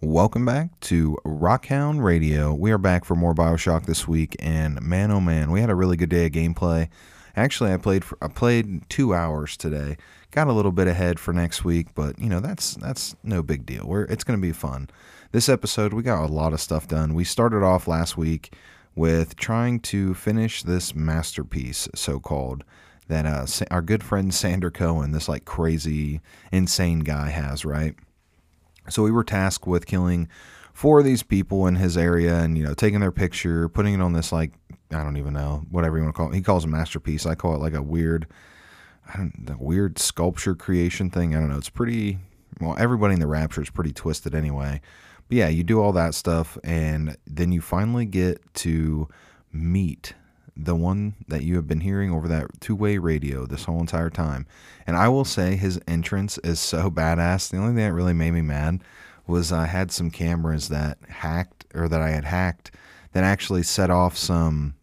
Welcome back to Rockhound Radio. We are back for more Bioshock this week, and man, oh man, we had a really good day of gameplay. Actually, I played for, I played two hours today. Got a little bit ahead for next week, but you know that's that's no big deal. We're, it's going to be fun. This episode, we got a lot of stuff done. We started off last week with trying to finish this masterpiece, so called, that uh, our good friend Sander Cohen, this like crazy, insane guy, has right so we were tasked with killing four of these people in his area and, you know, taking their picture, putting it on this, like, I don't even know, whatever you want to call it. He calls it a masterpiece. I call it like a weird, I don't, the weird sculpture creation thing. I don't know. It's pretty, well, everybody in the Rapture is pretty twisted anyway. But yeah, you do all that stuff and then you finally get to meet the one that you have been hearing over that two way radio this whole entire time. And I will say his entrance is so badass. The only thing that really made me mad was I had some cameras that hacked or that I had hacked that actually set off some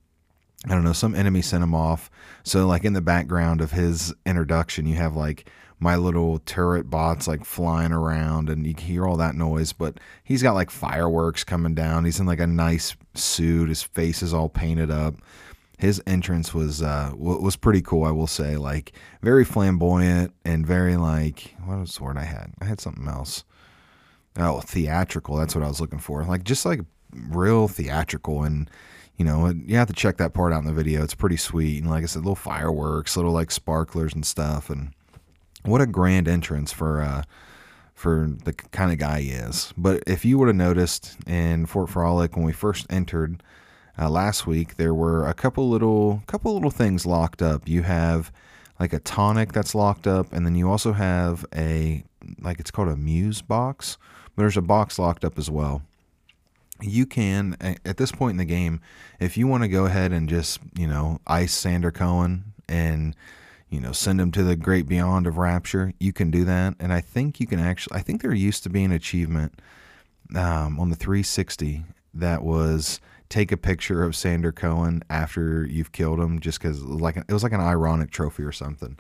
I don't know, some enemy sent him off. So like in the background of his introduction, you have like my little turret bots like flying around and you hear all that noise, but he's got like fireworks coming down. He's in like a nice suit. His face is all painted up his entrance was uh, was pretty cool. I will say, like very flamboyant and very like what was the word I had? I had something else. Oh, theatrical. That's what I was looking for. Like just like real theatrical and you know you have to check that part out in the video. It's pretty sweet and like I said, little fireworks, little like sparklers and stuff. And what a grand entrance for uh, for the kind of guy he is. But if you would have noticed in Fort Frolic when we first entered uh, last week there were a couple little couple little things locked up. You have like a tonic that's locked up, and then you also have a like it's called a muse box, but there's a box locked up as well. You can at this point in the game, if you want to go ahead and just you know ice Sander Cohen and you know send him to the great beyond of rapture, you can do that. And I think you can actually, I think there used to be an achievement um, on the 360 that was take a picture of Sander Cohen after you've killed him, just because like it was like an ironic trophy or something.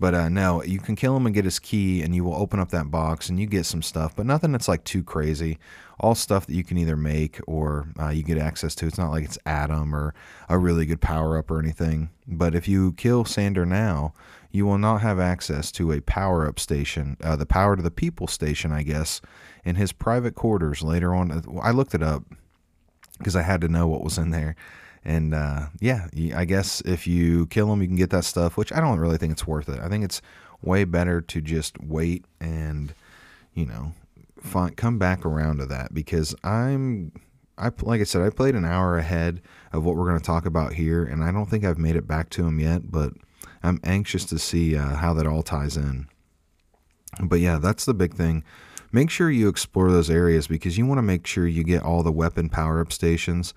But uh, no, you can kill him and get his key, and you will open up that box and you get some stuff, but nothing that's like too crazy. All stuff that you can either make or uh, you get access to. It's not like it's Adam or a really good power up or anything. But if you kill Sander now, you will not have access to a power up station, uh, the power to the people station, I guess, in his private quarters later on. I looked it up because I had to know what was in there. And uh, yeah, I guess if you kill them, you can get that stuff, which I don't really think it's worth it. I think it's way better to just wait and, you know, find, come back around to that because I'm, I like I said, I played an hour ahead of what we're going to talk about here, and I don't think I've made it back to him yet, but I'm anxious to see uh, how that all ties in. But yeah, that's the big thing make sure you explore those areas because you want to make sure you get all the weapon power up stations.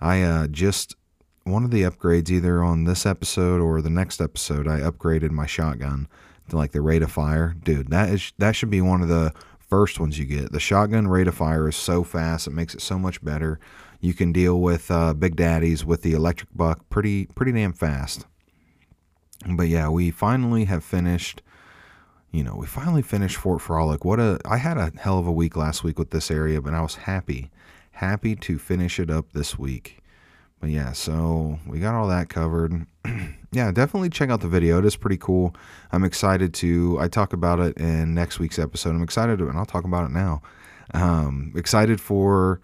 I uh, just one of the upgrades either on this episode or the next episode I upgraded my shotgun to like the rate of fire. Dude, that is that should be one of the first ones you get. The shotgun rate of fire is so fast, it makes it so much better. You can deal with uh, big daddies with the electric buck pretty pretty damn fast. But yeah, we finally have finished you know, we finally finished Fort Frolic. What a I had a hell of a week last week with this area, but I was happy, happy to finish it up this week. But yeah, so we got all that covered. yeah, definitely check out the video. It is pretty cool. I'm excited to. I talk about it in next week's episode. I'm excited to, and I'll talk about it now. Um, excited for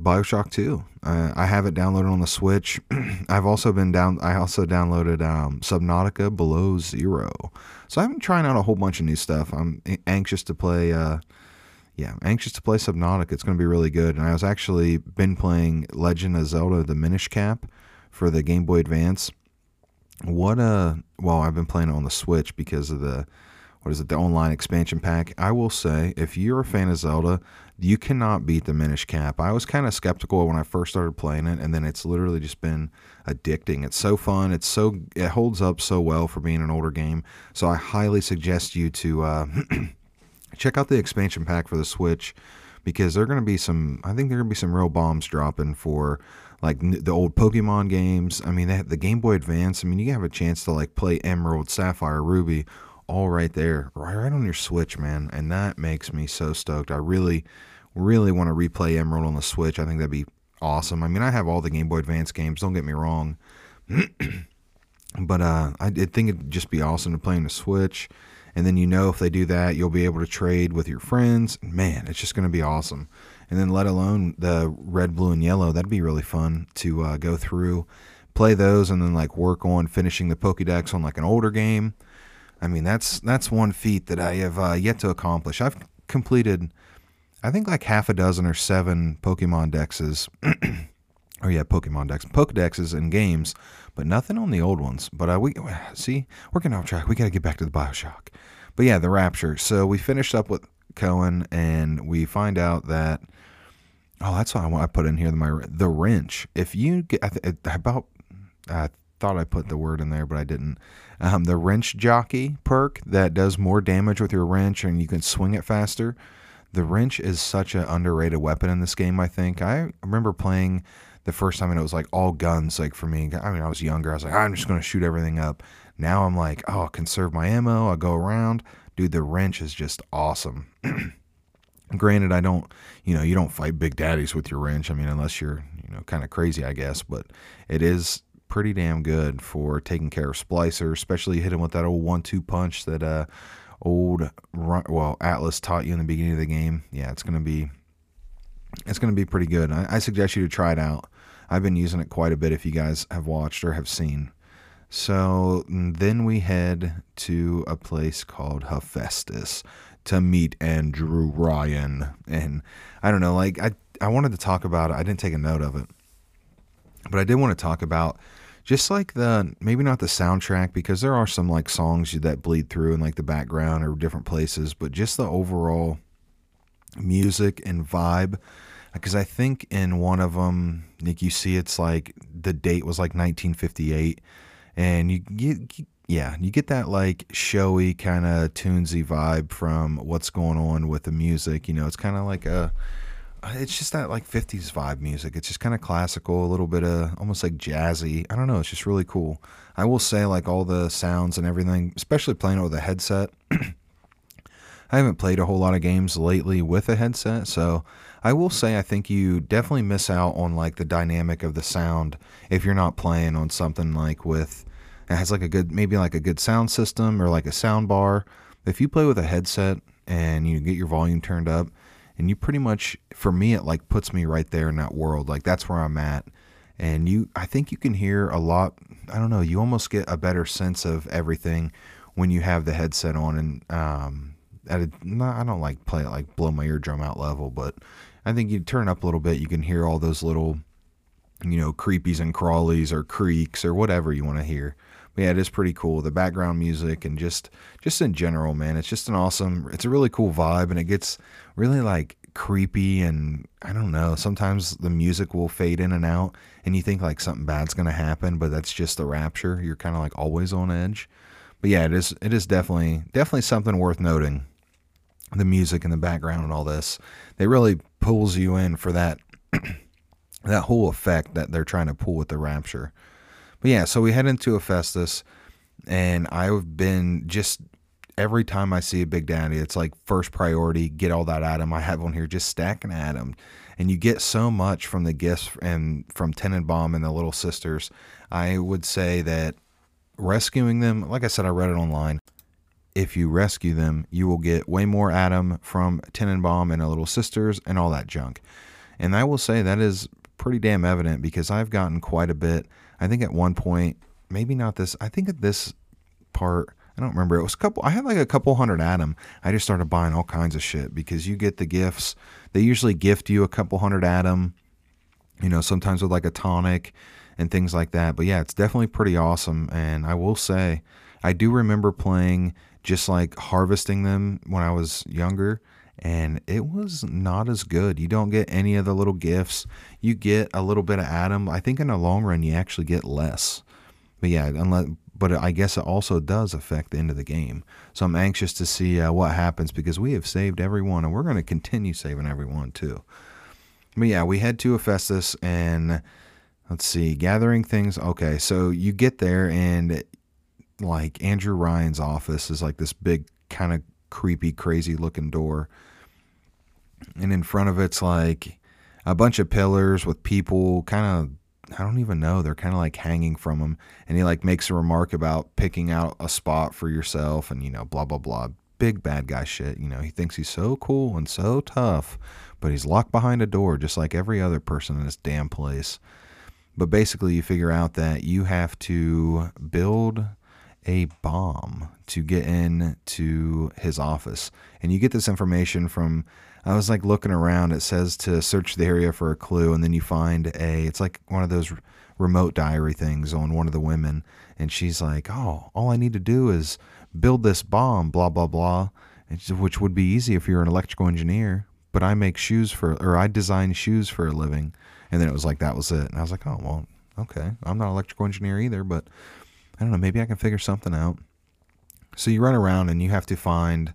Bioshock 2. Uh, I have it downloaded on the Switch. I've also been down. I also downloaded um, Subnautica Below Zero. So I'm trying out a whole bunch of new stuff. I'm anxious to play. Uh, yeah, anxious to play Subnautica. It's going to be really good. And I was actually been playing Legend of Zelda: The Minish Cap for the Game Boy Advance. What a well, I've been playing it on the Switch because of the what is it, the online expansion pack. I will say, if you're a fan of Zelda, you cannot beat the Minish Cap. I was kind of skeptical when I first started playing it, and then it's literally just been addicting. It's so fun. It's so it holds up so well for being an older game. So I highly suggest you to uh, check out the expansion pack for the Switch because there are going to be some. I think there are going to be some real bombs dropping for like the old Pokemon games. I mean, the Game Boy Advance. I mean, you have a chance to like play Emerald, Sapphire, Ruby all right there, right, on your Switch, man. And that makes me so stoked. I really really want to replay Emerald on the Switch. I think that'd be awesome. I mean, I have all the Game Boy Advance games. Don't get me wrong, but uh, I think it'd just be awesome to play on the Switch. And then you know if they do that, you'll be able to trade with your friends. Man, it's just going to be awesome. And then let alone the red, blue, and yellow. That'd be really fun to uh, go through, play those, and then like work on finishing the Pokédex on like an older game. I mean, that's that's one feat that I have uh, yet to accomplish. I've completed, I think, like half a dozen or seven Pokemon dexes. oh yeah, Pokemon decks, Pokedexes and games, but nothing on the old ones. But uh, we see we're getting off track. We got to get back to the Bioshock. But yeah, the Rapture. So we finished up with Cohen, and we find out that oh, that's what I. I put in here the my the wrench. If you get about, I thought I put the word in there, but I didn't. Um, the wrench jockey perk that does more damage with your wrench, and you can swing it faster. The wrench is such an underrated weapon in this game. I think I remember playing the first time and it was like all guns. Like for me, I mean, I was younger. I was like, I'm just going to shoot everything up. Now I'm like, oh, I'll conserve my ammo. I'll go around. Dude, the wrench is just awesome. Granted, I don't, you know, you don't fight big daddies with your wrench. I mean, unless you're, you know, kind of crazy, I guess. But it is pretty damn good for taking care of Splicer, especially hitting with that old one-two punch that uh old well Atlas taught you in the beginning of the game. Yeah, it's gonna be it's gonna be pretty good. I, I suggest you to try it out. I've been using it quite a bit if you guys have watched or have seen. So then we head to a place called Hephaestus to meet Andrew Ryan. And I don't know, like I I wanted to talk about it. I didn't take a note of it. But I did want to talk about just like the maybe not the soundtrack because there are some like songs that bleed through in like the background or different places, but just the overall music and vibe. Because I think in one of them, Nick, you see it's like the date was like 1958, and you get yeah, you get that like showy kind of tunesy vibe from what's going on with the music. You know, it's kind of like a it's just that like 50s vibe music. It's just kind of classical, a little bit of almost like jazzy. I don't know. It's just really cool. I will say, like all the sounds and everything, especially playing it with a headset. I haven't played a whole lot of games lately with a headset, so I will say I think you definitely miss out on like the dynamic of the sound if you're not playing on something like with it has like a good maybe like a good sound system or like a sound bar. If you play with a headset and you get your volume turned up, and you pretty much for me it like puts me right there in that world. Like that's where I'm at. And you I think you can hear a lot I don't know, you almost get a better sense of everything when you have the headset on and um at a, I don't like play it like blow my eardrum out level, but I think you turn up a little bit, you can hear all those little, you know, creepies and crawlies or creaks or whatever you want to hear but yeah, it is pretty cool. The background music and just just in general, man, it's just an awesome. It's a really cool vibe, and it gets really like creepy and I don't know. Sometimes the music will fade in and out, and you think like something bad's gonna happen, but that's just the rapture. You're kind of like always on edge. But yeah, it is it is definitely definitely something worth noting. The music and the background and all this, it really pulls you in for that that whole effect that they're trying to pull with the rapture. But yeah, so we head into Hephaestus, and I've been just every time I see a Big Daddy, it's like first priority, get all that Adam. I have on here just stacking Adam. And you get so much from the gifts and from Tenenbaum and the Little Sisters. I would say that rescuing them, like I said, I read it online. If you rescue them, you will get way more Adam from Tenenbaum and the Little Sisters and all that junk. And I will say that is pretty damn evident because I've gotten quite a bit I think at one point, maybe not this. I think at this part, I don't remember. It was a couple. I had like a couple hundred Adam. I just started buying all kinds of shit because you get the gifts. They usually gift you a couple hundred Adam. You know, sometimes with like a tonic and things like that. But yeah, it's definitely pretty awesome. And I will say, I do remember playing just like harvesting them when I was younger and it was not as good. You don't get any of the little gifts. You get a little bit of Adam. I think in the long run you actually get less. But yeah, unless but I guess it also does affect the end of the game. So I'm anxious to see uh, what happens because we have saved everyone and we're going to continue saving everyone too. But yeah, we head to Hephaestus and let's see, gathering things. Okay, so you get there and like Andrew Ryan's office is like this big kind of creepy, crazy looking door and in front of it's like a bunch of pillars with people kind of I don't even know. They're kind of like hanging from him. And he like makes a remark about picking out a spot for yourself and, you know, blah, blah, blah. Big bad guy shit. You know, he thinks he's so cool and so tough, but he's locked behind a door just like every other person in this damn place. But basically, you figure out that you have to build a bomb to get in to his office. And you get this information from I was like looking around. It says to search the area for a clue, and then you find a. It's like one of those remote diary things on one of the women, and she's like, "Oh, all I need to do is build this bomb." Blah blah blah, which would be easy if you're an electrical engineer. But I make shoes for, or I design shoes for a living. And then it was like that was it, and I was like, "Oh well, okay. I'm not an electrical engineer either, but I don't know. Maybe I can figure something out." So you run around and you have to find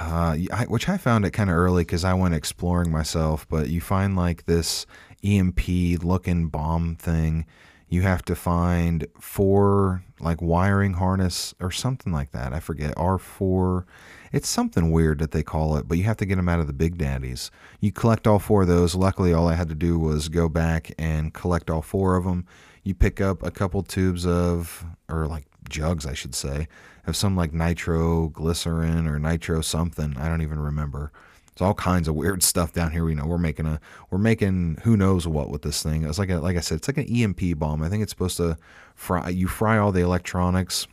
uh, I, which I found it kind of early because I went exploring myself. But you find like this EMP looking bomb thing. You have to find four like wiring harness or something like that. I forget R4. It's something weird that they call it, but you have to get them out of the big daddies. You collect all four of those. Luckily, all I had to do was go back and collect all four of them. You pick up a couple tubes of, or like jugs, I should say, of some like nitroglycerin or nitro something. I don't even remember. It's all kinds of weird stuff down here. You know, we're making a we're making who knows what with this thing. It's like a, like I said, it's like an EMP bomb. I think it's supposed to fry. You fry all the electronics,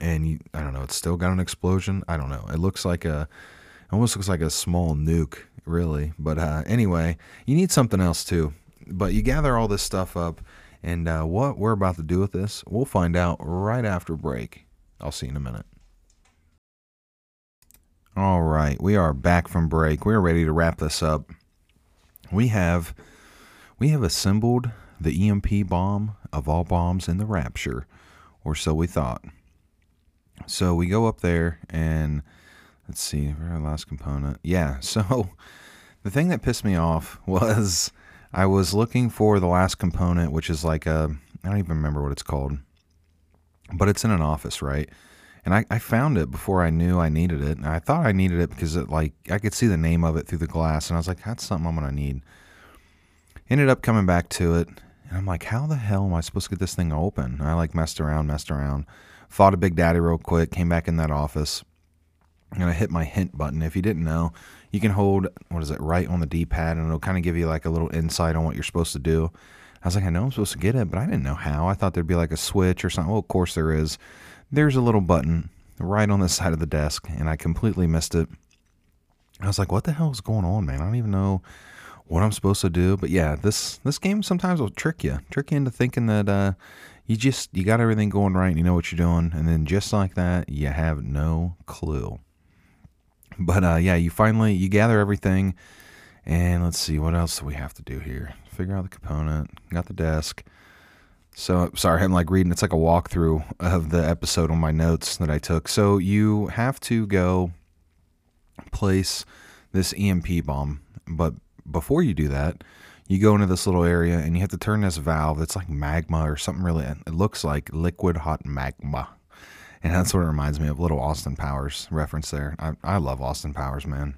and you I don't know. It's still got an explosion. I don't know. It looks like a almost looks like a small nuke, really. But uh, anyway, you need something else too. But you gather all this stuff up, and uh, what we're about to do with this, we'll find out right after break. I'll see you in a minute. All right, we are back from break. We're ready to wrap this up. We have we have assembled the EMP bomb of all bombs in the Rapture, or so we thought. So we go up there and let's see, our last component. Yeah, so the thing that pissed me off was I was looking for the last component, which is like a I don't even remember what it's called but it's in an office, right? And I, I found it before I knew I needed it. And I thought I needed it because it like I could see the name of it through the glass, and I was like, that's something I'm gonna need. Ended up coming back to it, and I'm like, how the hell am I supposed to get this thing open? And I like messed around, messed around, fought a Big Daddy real quick, came back in that office, and I hit my hint button. If you didn't know, you can hold what is it right on the D-pad, and it'll kind of give you like a little insight on what you're supposed to do. I was like, I know I'm supposed to get it, but I didn't know how. I thought there'd be like a switch or something. Well, of course there is. There's a little button right on the side of the desk, and I completely missed it. I was like, what the hell is going on, man? I don't even know what I'm supposed to do. But yeah, this this game sometimes will trick you, trick you into thinking that uh, you just you got everything going right, and you know what you're doing, and then just like that, you have no clue. But uh, yeah, you finally you gather everything, and let's see what else do we have to do here figure out the component, got the desk. So sorry, I'm like reading. It's like a walkthrough of the episode on my notes that I took. So you have to go place this EMP bomb, but before you do that, you go into this little area and you have to turn this valve. It's like magma or something really. It looks like liquid hot magma, and that's what it reminds me of. Little Austin Powers reference there. I, I love Austin Powers, man.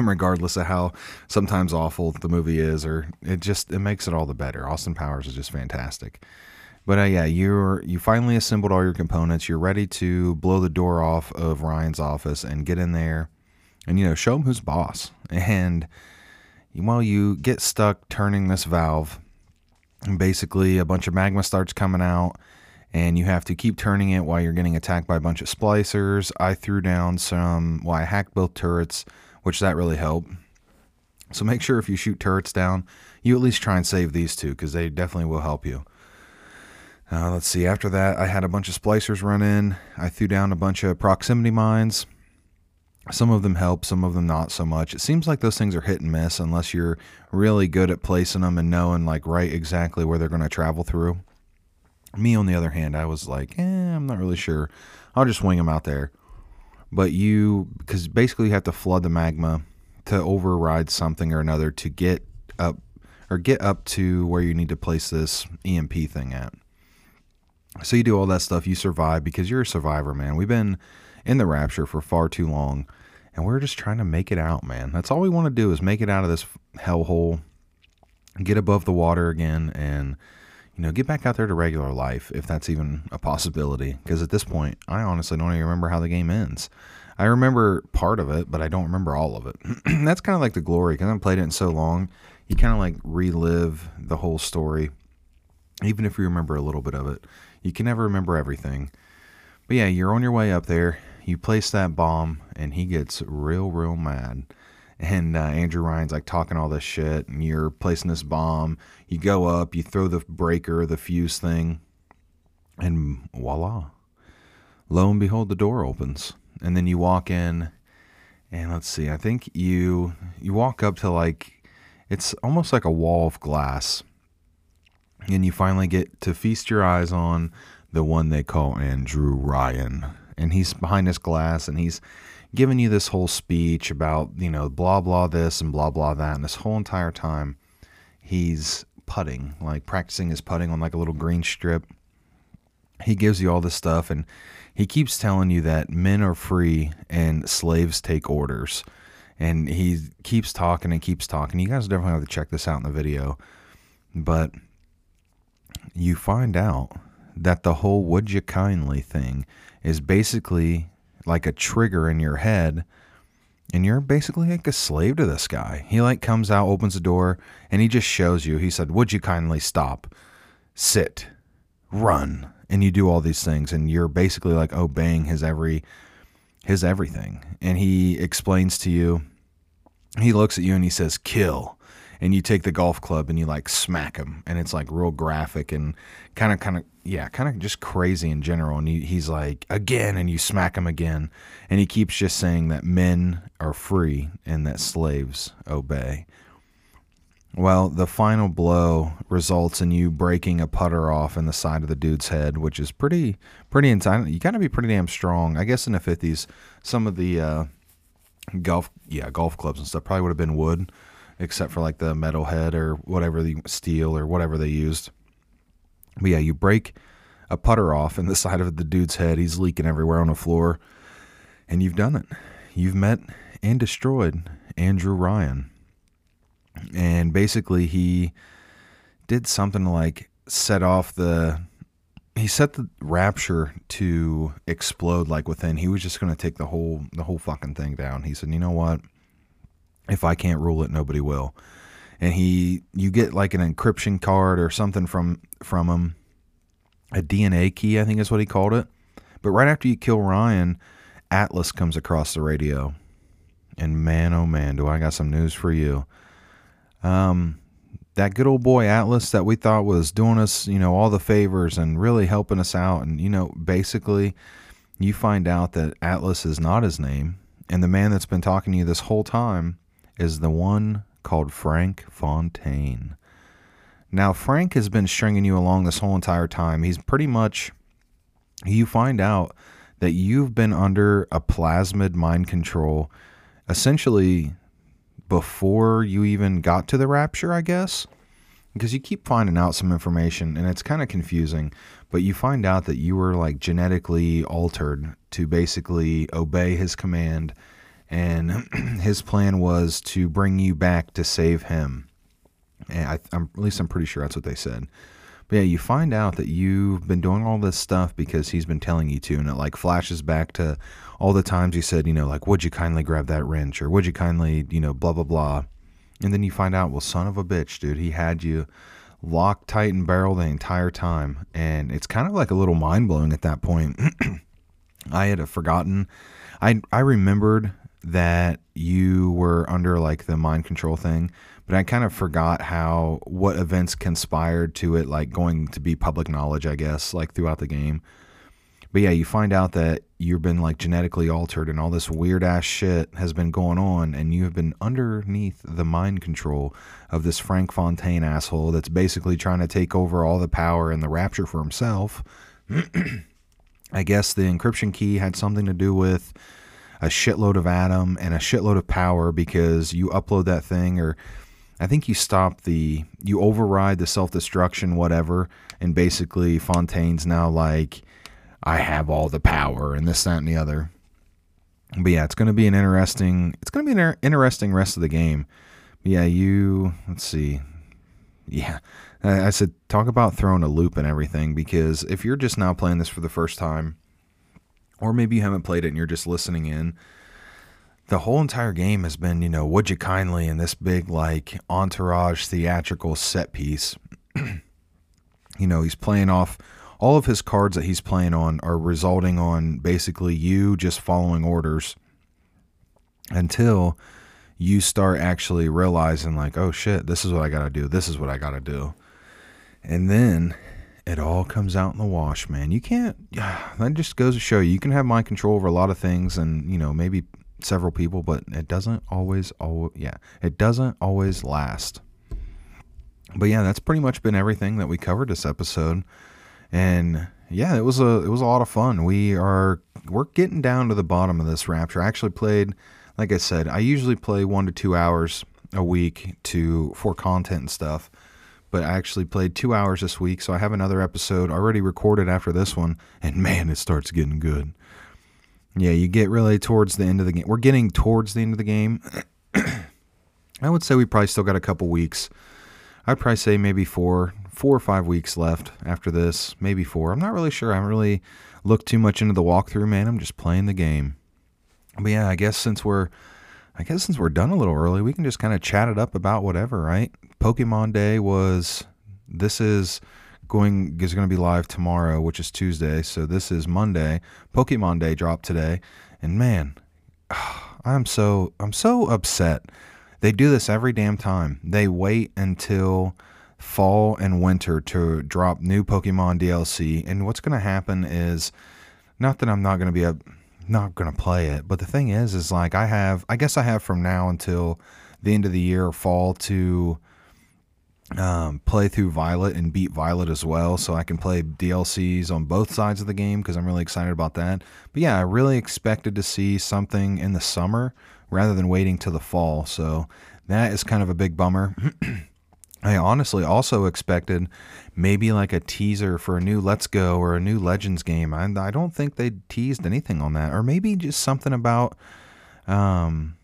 regardless of how sometimes awful the movie is or it just it makes it all the better austin powers is just fantastic but uh, yeah you're you finally assembled all your components you're ready to blow the door off of ryan's office and get in there and you know show him who's boss and while you get stuck turning this valve and basically a bunch of magma starts coming out and you have to keep turning it while you're getting attacked by a bunch of splicers i threw down some well i hacked both turrets which that really helped. So make sure if you shoot turrets down, you at least try and save these two because they definitely will help you. Uh, let's see. After that, I had a bunch of splicers run in. I threw down a bunch of proximity mines. Some of them help, some of them not so much. It seems like those things are hit and miss unless you're really good at placing them and knowing like right exactly where they're going to travel through. Me, on the other hand, I was like, eh, I'm not really sure. I'll just wing them out there but you because basically you have to flood the magma to override something or another to get up or get up to where you need to place this EMP thing at. So you do all that stuff, you survive because you're a survivor, man. We've been in the rapture for far too long. And we're just trying to make it out, man. That's all we want to do is make it out of this hellhole, get above the water again, and you know, get back out there to regular life if that's even a possibility. Because at this point, I honestly don't even remember how the game ends. I remember part of it, but I don't remember all of it. that's kind of like the glory because I played it in so long. You kind of like relive the whole story, even if you remember a little bit of it. You can never remember everything. But yeah, you're on your way up there. You place that bomb, and he gets real, real mad. And uh, Andrew Ryan's like talking all this shit, and you're placing this bomb. You go up, you throw the breaker, the fuse thing, and voila. Lo and behold, the door opens and then you walk in and let's see i think you you walk up to like it's almost like a wall of glass and you finally get to feast your eyes on the one they call andrew ryan and he's behind this glass and he's giving you this whole speech about you know blah blah this and blah blah that and this whole entire time he's putting like practicing his putting on like a little green strip he gives you all this stuff and he keeps telling you that men are free and slaves take orders. And he keeps talking and keeps talking. You guys definitely have to check this out in the video. But you find out that the whole would you kindly thing is basically like a trigger in your head and you're basically like a slave to this guy. He like comes out, opens the door, and he just shows you. He said, "Would you kindly stop, sit, run, and you do all these things and you're basically like obeying his every his everything. And he explains to you he looks at you and he says kill and you take the golf club and you like smack him and it's like real graphic and kind of kind of yeah kind of just crazy in general and he, he's like again and you smack him again and he keeps just saying that men are free and that slaves obey well, the final blow results in you breaking a putter off in the side of the dude's head, which is pretty pretty intense. You got to be pretty damn strong. I guess in the fifties, some of the uh, golf yeah golf clubs and stuff probably would have been wood, except for like the metal head or whatever the steel or whatever they used. But yeah, you break a putter off in the side of the dude's head. He's leaking everywhere on the floor, and you've done it. You've met and destroyed Andrew Ryan and basically he did something like set off the he set the rapture to explode like within he was just going to take the whole the whole fucking thing down he said you know what if i can't rule it nobody will. And he you get like an encryption card or something from from him. A dna key i think is what he called it. But right after you kill ryan atlas comes across the radio. And man oh man do i got some news for you. Um, that good old boy Atlas that we thought was doing us, you know, all the favors and really helping us out. And, you know, basically, you find out that Atlas is not his name. And the man that's been talking to you this whole time is the one called Frank Fontaine. Now, Frank has been stringing you along this whole entire time. He's pretty much, you find out that you've been under a plasmid mind control essentially before you even got to the rapture, I guess. Because you keep finding out some information and it's kind of confusing, but you find out that you were like genetically altered to basically obey his command, and his plan was to bring you back to save him. I, at least I'm pretty sure that's what they said. But yeah, you find out that you've been doing all this stuff because he's been telling you to, and it like flashes back to all the times he said, you know, like, would you kindly grab that wrench or would you kindly, you know, blah, blah, blah. And then you find out, well, son of a bitch, dude, he had you locked tight and barrel the entire time. And it's kind of like a little mind blowing at that point. I had forgotten. I, I remembered that you were under like the mind control thing, but I kind of forgot how what events conspired to it like going to be public knowledge, I guess, like throughout the game. But yeah, you find out that you've been like genetically altered and all this weird ass shit has been going on and you have been underneath the mind control of this Frank Fontaine asshole that's basically trying to take over all the power and the rapture for himself. I guess the encryption key had something to do with a shitload of Adam and a shitload of power because you upload that thing or I think you stop the you override the self-destruction whatever and basically Fontaine's now like I have all the power and this, that, and the other. But yeah, it's going to be an interesting. It's going to be an interesting rest of the game. Yeah, you. Let's see. Yeah, I said talk about throwing a loop and everything because if you're just now playing this for the first time, or maybe you haven't played it and you're just listening in, the whole entire game has been, you know, would you kindly in this big like entourage theatrical set piece. you know, he's playing off all of his cards that he's playing on are resulting on basically you just following orders until you start actually realizing like, oh shit, this is what I got to do. This is what I got to do. And then it all comes out in the wash, man. You can't that just goes to show you you can have mind control over a lot of things and, you know, maybe several people, but it doesn't always always yeah, it doesn't always last. But yeah, that's pretty much been everything that we covered this episode. And yeah, it was a it was a lot of fun. We are we're getting down to the bottom of this rapture. I actually played like I said, I usually play 1 to 2 hours a week to for content and stuff. But I actually played 2 hours this week, so I have another episode already recorded after this one, and man, it starts getting good. Yeah, you get really towards the end of the game. We're getting towards the end of the game. I would say we probably still got a couple weeks. I'd probably say maybe four, four or five weeks left after this. Maybe four. I'm not really sure. I haven't really looked too much into the walkthrough, man. I'm just playing the game. But yeah, I guess since we're, I guess since we're done a little early, we can just kind of chat it up about whatever, right? Pokemon Day was. This is going is going to be live tomorrow, which is Tuesday. So this is Monday. Pokemon Day dropped today, and man, I'm so I'm so upset. They do this every damn time. They wait until fall and winter to drop new Pokemon DLC, and what's going to happen is not that I'm not going to be a not going to play it, but the thing is is like I have I guess I have from now until the end of the year fall to um, play through Violet and beat Violet as well, so I can play DLCs on both sides of the game because I'm really excited about that. But yeah, I really expected to see something in the summer rather than waiting till the fall, so that is kind of a big bummer. I honestly also expected maybe like a teaser for a new Let's Go or a new Legends game. I, I don't think they teased anything on that, or maybe just something about um,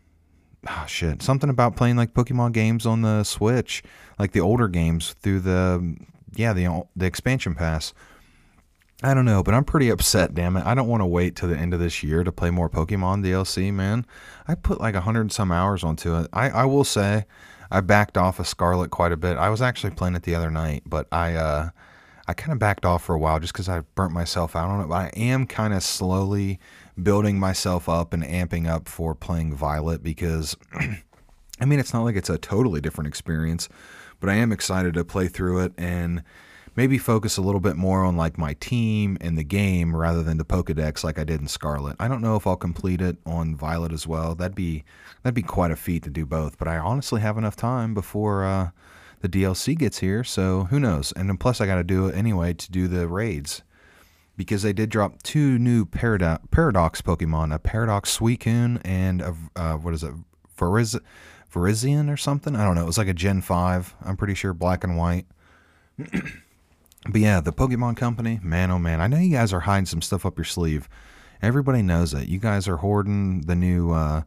oh shit, something about playing like Pokemon games on the Switch, like the older games through the yeah the the expansion pass. I don't know, but I'm pretty upset. Damn it, I don't want to wait till the end of this year to play more Pokemon DLC. Man, I put like a hundred some hours onto it. I I will say, I backed off of Scarlet quite a bit. I was actually playing it the other night, but I uh I kind of backed off for a while just because I burnt myself out on it. But I am kind of slowly building myself up and amping up for playing Violet because, I mean, it's not like it's a totally different experience, but I am excited to play through it and maybe focus a little bit more on like my team and the game rather than the Pokedex like I did in Scarlet. I don't know if I'll complete it on Violet as well. That'd be that'd be quite a feat to do both, but I honestly have enough time before uh, the DLC gets here, so who knows? And then plus I got to do it anyway to do the raids because they did drop two new Paradox, Paradox Pokemon, a Paradox Suicune and a uh, what is it, Veriz, Virizion or something. I don't know. It was like a Gen Five. I'm pretty sure black and white. but yeah, the Pokemon Company, man, oh man, I know you guys are hiding some stuff up your sleeve. Everybody knows it. You guys are hoarding the new. Uh,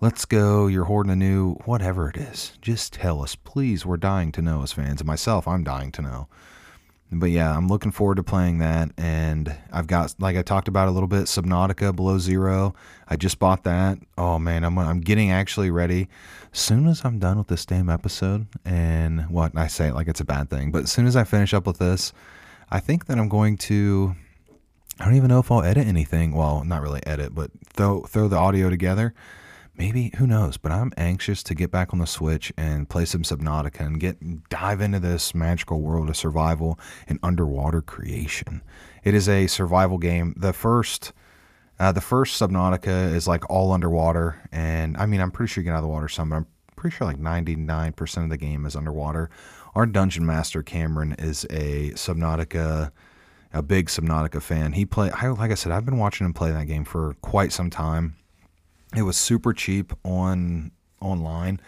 Let's go. You're hoarding a new whatever it is. Just tell us, please. We're dying to know as fans, and myself, I'm dying to know but yeah, I'm looking forward to playing that. And I've got, like I talked about a little bit, Subnautica Below Zero. I just bought that. Oh man, I'm I'm getting actually ready. As soon as I'm done with this damn episode, and what I say it like it's a bad thing, but as soon as I finish up with this, I think that I'm going to. I don't even know if I'll edit anything. Well, not really edit, but throw throw the audio together maybe who knows but i'm anxious to get back on the switch and play some subnautica and get dive into this magical world of survival and underwater creation. It is a survival game. The first uh, the first subnautica is like all underwater and i mean i'm pretty sure you get out of the water some but i'm pretty sure like 99% of the game is underwater. Our dungeon master cameron is a subnautica a big subnautica fan. He play I, like i said i've been watching him play that game for quite some time it was super cheap on online.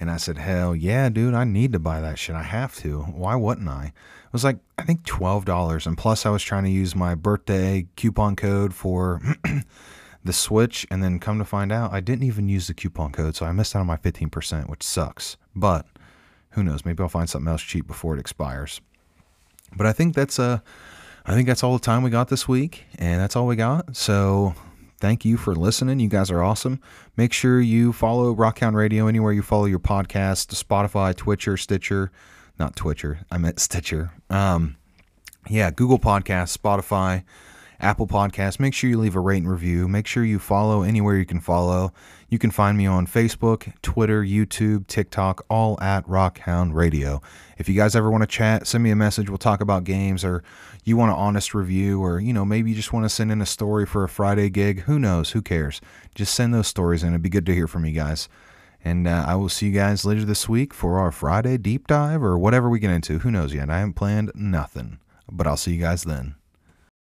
And I said, hell yeah, dude, I need to buy that shit. I have to. Why wouldn't I? It was like, I think $12. And plus, I was trying to use my birthday coupon code for the Switch, and then come to find out, I didn't even use the coupon code, so I missed out on my 15%, which sucks. But who knows? Maybe I'll find something else cheap before it expires. But I think that's uh, I think that's all the time we got this week, and that's all we got. So thank you for listening. You guys are awesome. Make sure you follow Rockhound Radio anywhere you follow your podcast, Spotify, Twitcher, Stitcher, not Twitcher. I meant Stitcher. Um, yeah, Google Podcasts, Spotify. Apple Podcasts. Make sure you leave a rate and review. Make sure you follow anywhere you can follow. You can find me on Facebook, Twitter, YouTube, TikTok, all at Rockhound Radio. If you guys ever want to chat, send me a message. We'll talk about games or you want an honest review or, you know, maybe you just want to send in a story for a Friday gig. Who knows? Who cares? Just send those stories in. It'd be good to hear from you guys. And uh, I will see you guys later this week for our Friday deep dive or whatever we get into. Who knows yet? I haven't planned nothing. But I'll see you guys then.